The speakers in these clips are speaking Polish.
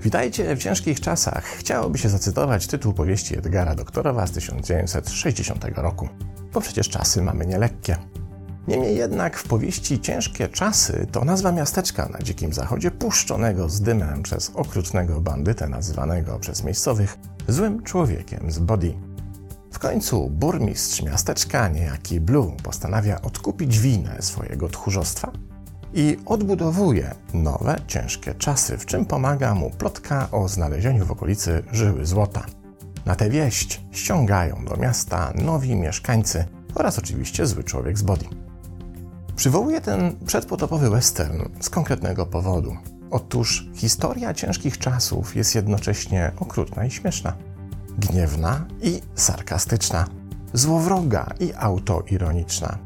Witajcie w ciężkich czasach. Chciałoby się zacytować tytuł powieści Edgara Doktorowa z 1960 roku, bo przecież czasy mamy nielekkie. Niemniej jednak w powieści Ciężkie czasy to nazwa miasteczka na dzikim zachodzie puszczonego z dymem przez okrutnego bandytę nazywanego przez miejscowych złym człowiekiem z body. W końcu burmistrz miasteczka, niejaki Blue, postanawia odkupić winę swojego tchórzostwa i odbudowuje nowe, ciężkie czasy, w czym pomaga mu plotka o znalezieniu w okolicy żyły złota. Na tę wieść ściągają do miasta nowi mieszkańcy oraz oczywiście zły człowiek z body. Przywołuję ten przedpotopowy western z konkretnego powodu. Otóż historia ciężkich czasów jest jednocześnie okrutna i śmieszna, gniewna i sarkastyczna, złowroga i autoironiczna.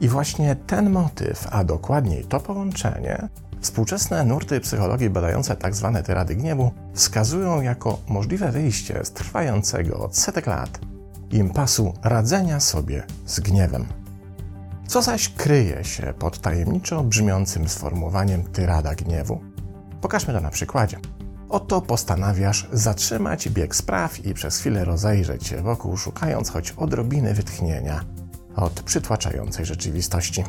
I właśnie ten motyw, a dokładniej to połączenie, współczesne nurty psychologii badające tzw. Tak tyrady gniewu wskazują jako możliwe wyjście z trwającego od setek lat impasu radzenia sobie z gniewem. Co zaś kryje się pod tajemniczo brzmiącym sformułowaniem tyrada gniewu? Pokażmy to na przykładzie. Oto postanawiasz zatrzymać bieg spraw i przez chwilę rozejrzeć się wokół, szukając choć odrobiny wytchnienia od przytłaczającej rzeczywistości.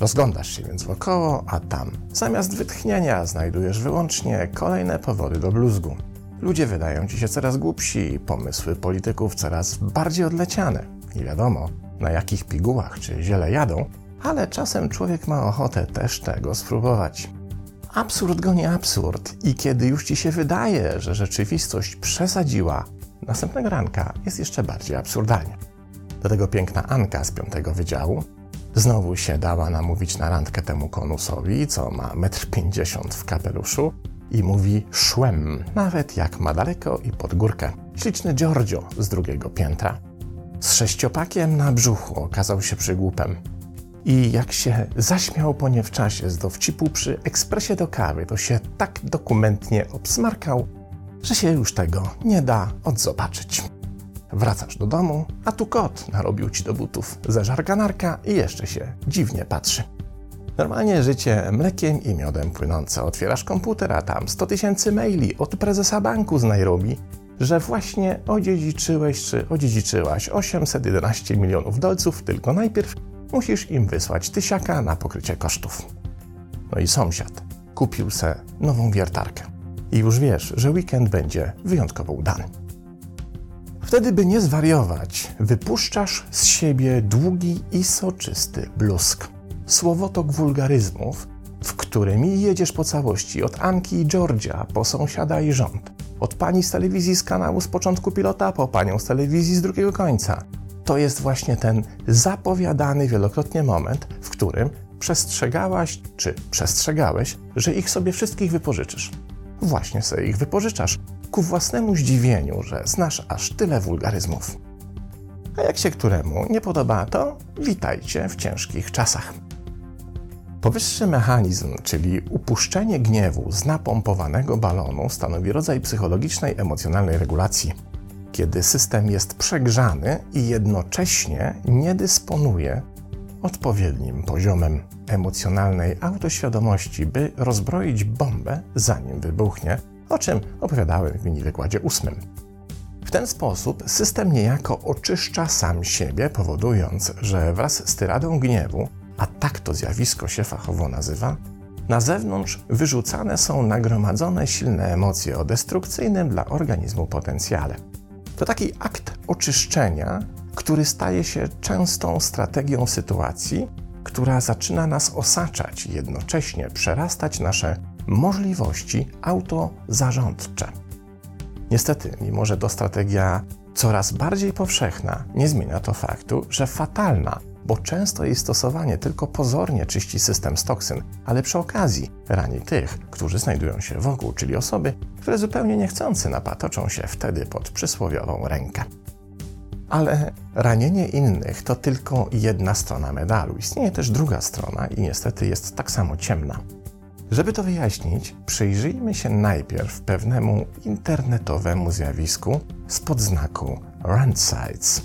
Rozglądasz się więc wokoło, a tam, zamiast wytchnienia, znajdujesz wyłącznie kolejne powody do bluzgu. Ludzie wydają ci się coraz głupsi, pomysły polityków coraz bardziej odleciane. Nie wiadomo, na jakich pigułach czy ziele jadą, ale czasem człowiek ma ochotę też tego spróbować. Absurd goni absurd i kiedy już ci się wydaje, że rzeczywistość przesadziła, następnego ranka jest jeszcze bardziej absurdalnie. Do tego piękna Anka z piątego wydziału znowu się dała namówić na randkę temu konusowi, co ma 1,50 m w kapeluszu i mówi szłem, nawet jak ma daleko i pod górkę. Śliczny Giorgio z drugiego piętra. Z sześciopakiem na brzuchu okazał się przygłupem. I jak się zaśmiał po nie w czasie z dowcipu przy ekspresie do kawy, to się tak dokumentnie obsmarkał, że się już tego nie da odzobaczyć. Wracasz do domu, a tu kot narobił ci do butów zeżar kanarka i jeszcze się dziwnie patrzy. Normalnie życie mlekiem i miodem płynące. Otwierasz komputer, a tam 100 tysięcy maili od prezesa banku z Nairobi, że właśnie odziedziczyłeś czy odziedziczyłaś 811 milionów dolców, tylko najpierw musisz im wysłać tysiaka na pokrycie kosztów. No i sąsiad kupił se nową wiertarkę. I już wiesz, że weekend będzie wyjątkowo udany. Wtedy, by nie zwariować, wypuszczasz z siebie długi i soczysty blusk. Słowotok wulgaryzmów, w którymi jedziesz po całości od Anki i Georgia po sąsiada i rząd. Od pani z telewizji z kanału z początku pilota po panią z telewizji z drugiego końca. To jest właśnie ten zapowiadany wielokrotnie moment, w którym przestrzegałaś czy przestrzegałeś, że ich sobie wszystkich wypożyczysz. Właśnie sobie ich wypożyczasz, ku własnemu zdziwieniu, że znasz aż tyle wulgaryzmów. A jak się któremu nie podoba, to witajcie w ciężkich czasach. Powyższy mechanizm, czyli upuszczenie gniewu z napompowanego balonu, stanowi rodzaj psychologicznej, emocjonalnej regulacji, kiedy system jest przegrzany i jednocześnie nie dysponuje odpowiednim poziomem emocjonalnej autoświadomości, by rozbroić bombę, zanim wybuchnie, o czym opowiadałem w mini wykładzie ósmym. W ten sposób system niejako oczyszcza sam siebie, powodując, że wraz z tyradą gniewu, a tak to zjawisko się fachowo nazywa, na zewnątrz wyrzucane są nagromadzone silne emocje o destrukcyjnym dla organizmu potencjale. To taki akt oczyszczenia, który staje się częstą strategią sytuacji, która zaczyna nas osaczać jednocześnie przerastać nasze możliwości autozarządcze. Niestety, mimo że to strategia coraz bardziej powszechna, nie zmienia to faktu, że fatalna, bo często jej stosowanie tylko pozornie czyści system z toksyn, ale przy okazji rani tych, którzy znajdują się wokół, czyli osoby, które zupełnie niechcący napatoczą się wtedy pod przysłowiową rękę. Ale ranienie innych to tylko jedna strona medalu. Istnieje też druga strona i niestety jest tak samo ciemna. Żeby to wyjaśnić, przyjrzyjmy się najpierw pewnemu internetowemu zjawisku spod znaku Rant Sites.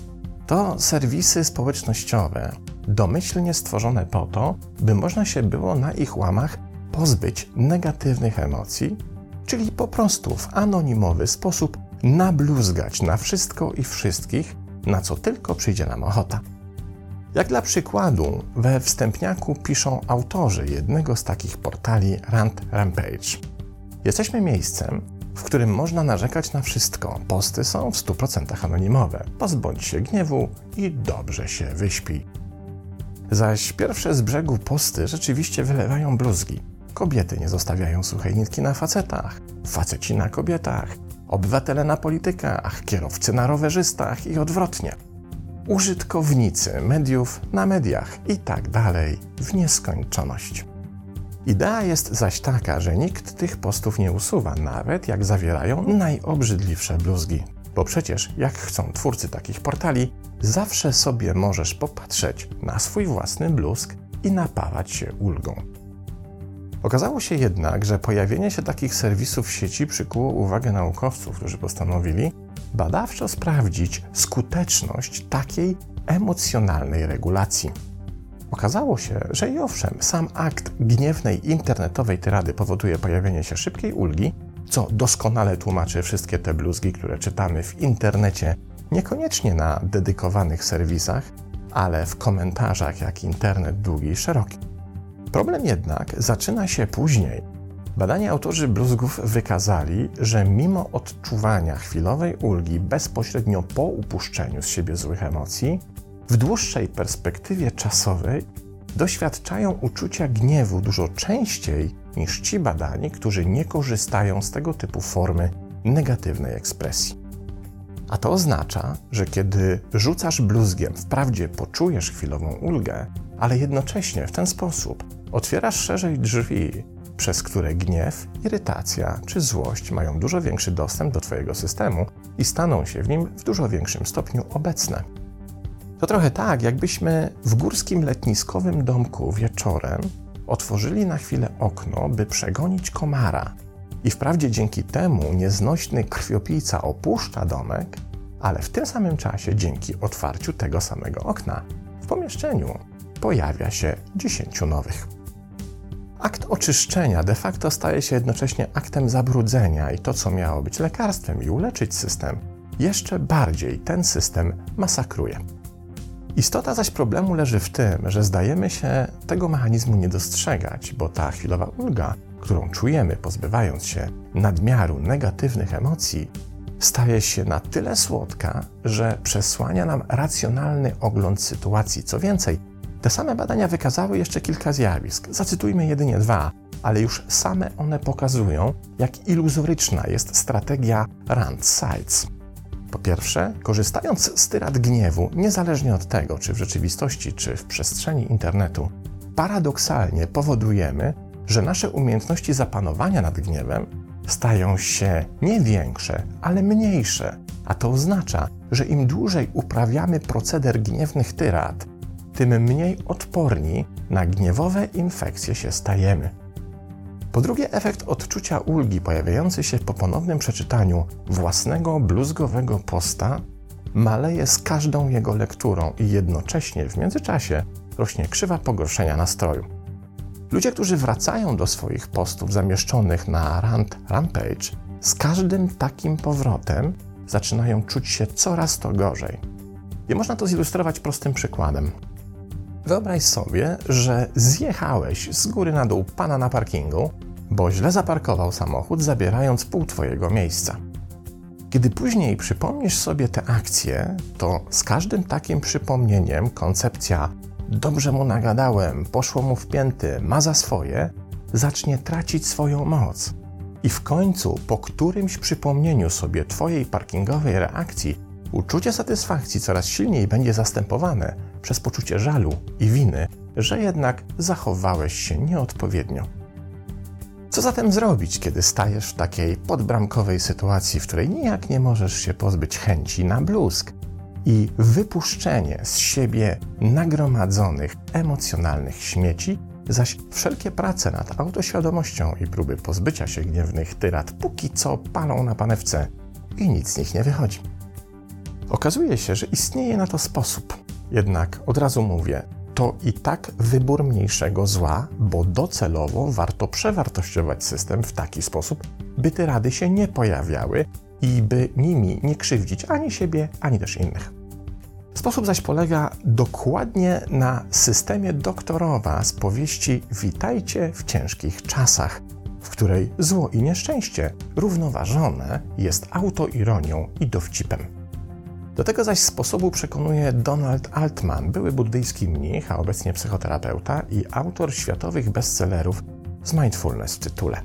To serwisy społecznościowe, domyślnie stworzone po to, by można się było na ich łamach pozbyć negatywnych emocji, czyli po prostu w anonimowy sposób nabluzgać na wszystko i wszystkich, na co tylko przyjdzie nam ochota. Jak dla przykładu, we wstępniaku piszą autorzy jednego z takich portali Rant Rampage. Jesteśmy miejscem, w którym można narzekać na wszystko. Posty są w 100% anonimowe. Pozbądź się gniewu i dobrze się wyśpij. Zaś pierwsze z brzegu posty rzeczywiście wylewają bluzgi. Kobiety nie zostawiają suchej nitki na facetach, faceci na kobietach, obywatele na politykach, kierowcy na rowerzystach i odwrotnie. Użytkownicy mediów na mediach i tak dalej w nieskończoność. Idea jest zaś taka, że nikt tych postów nie usuwa, nawet jak zawierają najobrzydliwsze bluzgi. Bo przecież, jak chcą twórcy takich portali, zawsze sobie możesz popatrzeć na swój własny bluzg i napawać się ulgą. Okazało się jednak, że pojawienie się takich serwisów w sieci przykuło uwagę naukowców, którzy postanowili badawczo sprawdzić skuteczność takiej emocjonalnej regulacji. Okazało się, że i owszem, sam akt gniewnej internetowej tyrady powoduje pojawienie się szybkiej ulgi, co doskonale tłumaczy wszystkie te bluzgi, które czytamy w internecie, niekoniecznie na dedykowanych serwisach, ale w komentarzach, jak internet długi i szeroki. Problem jednak zaczyna się później. Badani autorzy bluzgów wykazali, że mimo odczuwania chwilowej ulgi bezpośrednio po upuszczeniu z siebie złych emocji, w dłuższej perspektywie czasowej doświadczają uczucia gniewu dużo częściej niż ci badani, którzy nie korzystają z tego typu formy negatywnej ekspresji. A to oznacza, że kiedy rzucasz bluzgiem, wprawdzie poczujesz chwilową ulgę, ale jednocześnie w ten sposób otwierasz szerzej drzwi, przez które gniew, irytacja czy złość mają dużo większy dostęp do Twojego systemu i staną się w nim w dużo większym stopniu obecne. To trochę tak, jakbyśmy w górskim letniskowym domku wieczorem otworzyli na chwilę okno, by przegonić komara. I wprawdzie dzięki temu nieznośny krwiopijca opuszcza domek, ale w tym samym czasie dzięki otwarciu tego samego okna w pomieszczeniu pojawia się dziesięciu nowych. Akt oczyszczenia de facto staje się jednocześnie aktem zabrudzenia i to, co miało być lekarstwem i uleczyć system, jeszcze bardziej ten system masakruje. Istota zaś problemu leży w tym, że zdajemy się tego mechanizmu nie dostrzegać, bo ta chwilowa ulga, którą czujemy pozbywając się nadmiaru negatywnych emocji, staje się na tyle słodka, że przesłania nam racjonalny ogląd sytuacji. Co więcej, te same badania wykazały jeszcze kilka zjawisk. Zacytujmy jedynie dwa, ale już same one pokazują, jak iluzoryczna jest strategia Rand Sites. Po pierwsze, korzystając z tyrad gniewu, niezależnie od tego, czy w rzeczywistości, czy w przestrzeni internetu, paradoksalnie powodujemy, że nasze umiejętności zapanowania nad gniewem stają się nie większe, ale mniejsze. A to oznacza, że im dłużej uprawiamy proceder gniewnych tyrad, tym mniej odporni na gniewowe infekcje się stajemy. Po drugie, efekt odczucia ulgi pojawiający się po ponownym przeczytaniu własnego bluzgowego posta maleje z każdą jego lekturą i jednocześnie w międzyczasie rośnie krzywa pogorszenia nastroju. Ludzie, którzy wracają do swoich postów zamieszczonych na Rant Rampage, z każdym takim powrotem zaczynają czuć się coraz to gorzej. I można to zilustrować prostym przykładem. Wyobraź sobie, że zjechałeś z góry na dół pana na parkingu, bo źle zaparkował samochód, zabierając pół twojego miejsca. Kiedy później przypomnisz sobie te akcje, to z każdym takim przypomnieniem koncepcja dobrze mu nagadałem, poszło mu w pięty, ma za swoje, zacznie tracić swoją moc. I w końcu, po którymś przypomnieniu sobie Twojej parkingowej reakcji, uczucie satysfakcji coraz silniej będzie zastępowane przez poczucie żalu i winy, że jednak zachowałeś się nieodpowiednio. Co zatem zrobić, kiedy stajesz w takiej podbramkowej sytuacji, w której nijak nie możesz się pozbyć chęci na bluzg i wypuszczenie z siebie nagromadzonych emocjonalnych śmieci, zaś wszelkie prace nad autoświadomością i próby pozbycia się gniewnych tyrad póki co palą na panewce i nic z nich nie wychodzi. Okazuje się, że istnieje na to sposób. Jednak od razu mówię, to i tak wybór mniejszego zła, bo docelowo warto przewartościować system w taki sposób, by te rady się nie pojawiały i by nimi nie krzywdzić ani siebie, ani też innych. Sposób zaś polega dokładnie na systemie doktorowa z powieści Witajcie w ciężkich czasach, w której zło i nieszczęście równoważone jest autoironią i dowcipem. Do tego zaś sposobu przekonuje Donald Altman, były buddyjski mnich, a obecnie psychoterapeuta i autor światowych bestsellerów z mindfulness w tytule.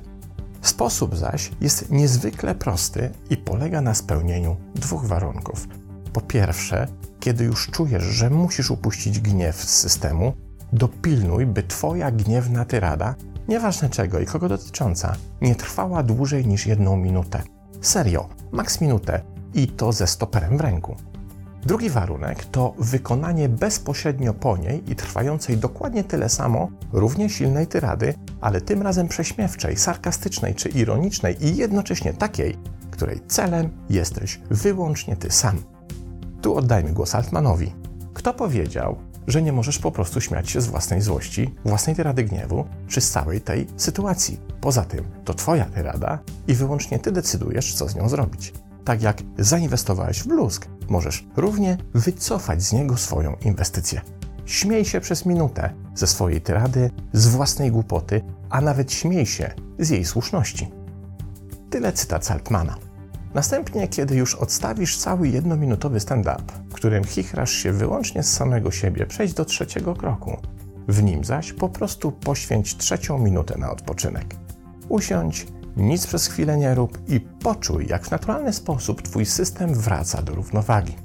Sposób zaś jest niezwykle prosty i polega na spełnieniu dwóch warunków. Po pierwsze, kiedy już czujesz, że musisz upuścić gniew z systemu, dopilnuj, by Twoja gniewna tyrada, nieważne czego i kogo dotycząca, nie trwała dłużej niż jedną minutę. Serio, maks minutę i to ze stoperem w ręku. Drugi warunek to wykonanie bezpośrednio po niej i trwającej dokładnie tyle samo, równie silnej tyrady, ale tym razem prześmiewczej, sarkastycznej czy ironicznej i jednocześnie takiej, której celem jesteś wyłącznie ty sam. Tu oddajmy głos Altmanowi. Kto powiedział, że nie możesz po prostu śmiać się z własnej złości, własnej tyrady gniewu, czy z całej tej sytuacji? Poza tym, to twoja tyrada i wyłącznie ty decydujesz, co z nią zrobić. Tak jak zainwestowałeś w bluzk, możesz równie wycofać z niego swoją inwestycję. Śmiej się przez minutę ze swojej tyrady, z własnej głupoty, a nawet śmiej się z jej słuszności. Tyle cytat z Altmana. Następnie, kiedy już odstawisz cały jednominutowy stand-up, w którym chichrasz się wyłącznie z samego siebie, przejdź do trzeciego kroku. W nim zaś po prostu poświęć trzecią minutę na odpoczynek. Usiądź, nic przez chwilę nie rób i poczuj, jak w naturalny sposób Twój system wraca do równowagi.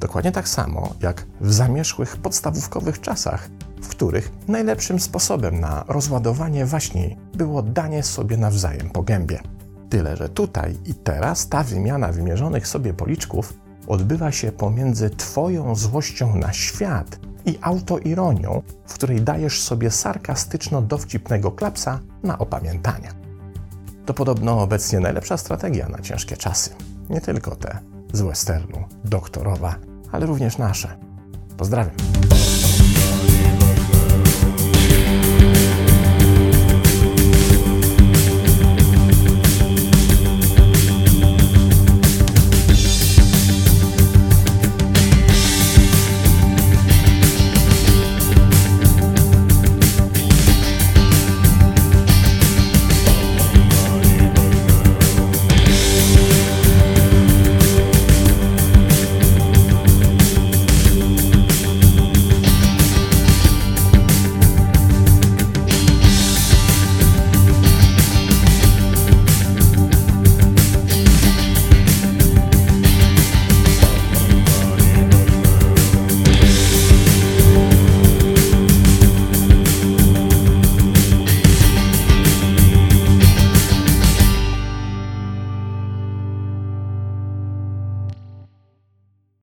Dokładnie tak samo jak w zamierzchłych podstawówkowych czasach, w których najlepszym sposobem na rozładowanie waśni było danie sobie nawzajem po gębie. Tyle, że tutaj i teraz ta wymiana wymierzonych sobie policzków odbywa się pomiędzy Twoją złością na świat i autoironią, w której dajesz sobie sarkastyczno-dowcipnego klapsa na opamiętania. To podobno obecnie najlepsza strategia na ciężkie czasy. Nie tylko te z westernu, doktorowa, ale również nasze. Pozdrawiam.